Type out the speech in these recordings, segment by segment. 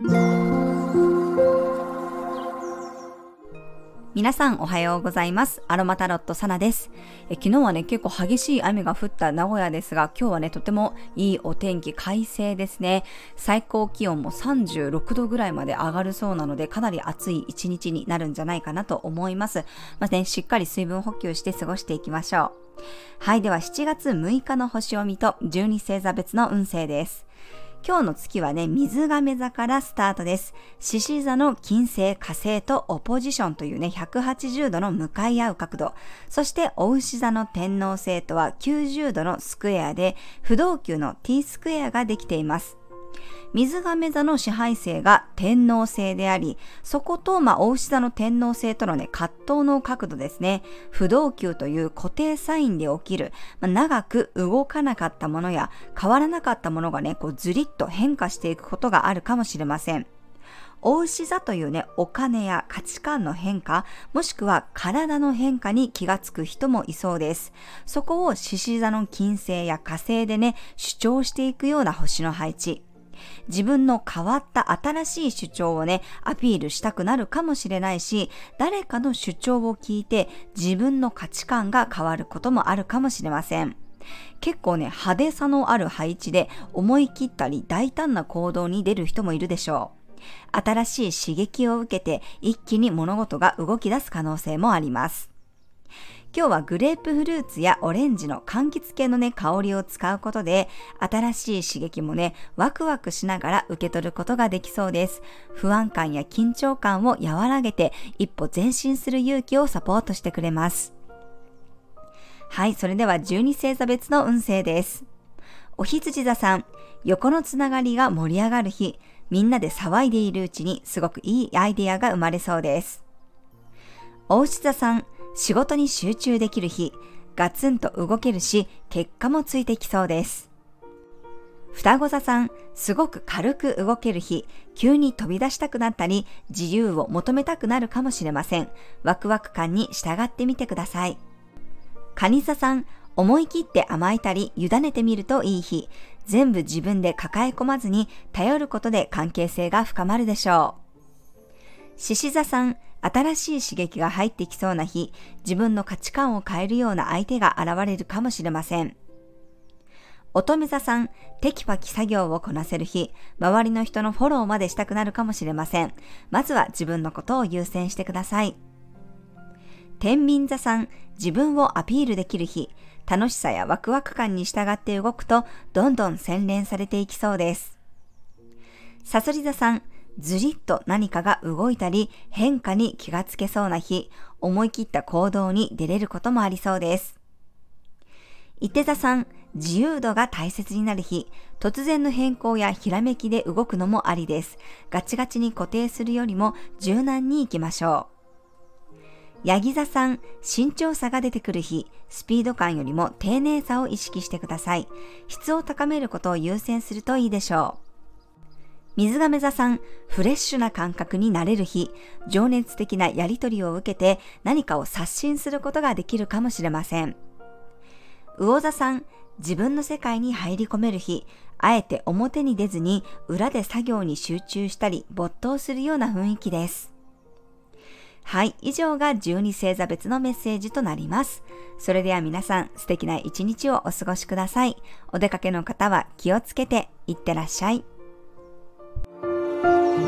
皆さんおはようございます。アロマタロットサナです。え昨日はね、結構激しい雨が降った名古屋ですが、今日はね、とてもいいお天気、快晴ですね。最高気温も36度ぐらいまで上がるそうなので、かなり暑い一日になるんじゃないかなと思います。まあね、しっかり水分補給して過ごしていきましょう。はい、では7月6日の星を見と12星座別の運勢です。今日の月はね、水亀座からスタートです。獅子座の金星、火星とオポジションというね、180度の向かい合う角度。そして、お牛座の天皇星とは90度のスクエアで、不動級の T スクエアができています。水亀座の支配性が天皇星であり、そこと、まあ、大牛座の天皇星とのね、葛藤の角度ですね。不動級という固定サインで起きる、まあ、長く動かなかったものや変わらなかったものがね、こうずりっと変化していくことがあるかもしれません。大牛座というね、お金や価値観の変化、もしくは体の変化に気がつく人もいそうです。そこを獅子座の金星や火星でね、主張していくような星の配置。自分の変わった新しい主張をね、アピールしたくなるかもしれないし、誰かの主張を聞いて自分の価値観が変わることもあるかもしれません。結構ね、派手さのある配置で思い切ったり大胆な行動に出る人もいるでしょう。新しい刺激を受けて一気に物事が動き出す可能性もあります。今日はグレープフルーツやオレンジの柑橘系のね、香りを使うことで、新しい刺激もね、ワクワクしながら受け取ることができそうです。不安感や緊張感を和らげて、一歩前進する勇気をサポートしてくれます。はい、それでは12星座別の運勢です。お羊座さん、横のつながりが盛り上がる日、みんなで騒いでいるうちにすごくいいアイデアが生まれそうです。お牛座さん、仕事に集中できる日、ガツンと動けるし、結果もついてきそうです。双子座さん、すごく軽く動ける日、急に飛び出したくなったり、自由を求めたくなるかもしれません。ワクワク感に従ってみてください。蟹座さん、思い切って甘えたり、委ねてみるといい日、全部自分で抱え込まずに頼ることで関係性が深まるでしょう。獅子座さん、新しい刺激が入ってきそうな日、自分の価値観を変えるような相手が現れるかもしれません。乙女座さん、テキパキ作業をこなせる日、周りの人のフォローまでしたくなるかもしれません。まずは自分のことを優先してください。天秤座さん、自分をアピールできる日、楽しさやワクワク感に従って動くと、どんどん洗練されていきそうです。さそり座さん、ずりっと何かが動いたり変化に気がつけそうな日、思い切った行動に出れることもありそうです。伊手座さん、自由度が大切になる日、突然の変更やひらめきで動くのもありです。ガチガチに固定するよりも柔軟に行きましょう。ヤギ座さん、慎重さが出てくる日、スピード感よりも丁寧さを意識してください。質を高めることを優先するといいでしょう。水亀座さん、フレッシュな感覚になれる日、情熱的なやりとりを受けて何かを刷新することができるかもしれません。魚座さん、自分の世界に入り込める日、あえて表に出ずに裏で作業に集中したり没頭するような雰囲気です。はい、以上が12星座別のメッセージとなります。それでは皆さん素敵な一日をお過ごしください。お出かけの方は気をつけていってらっしゃい。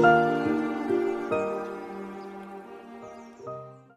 Bye.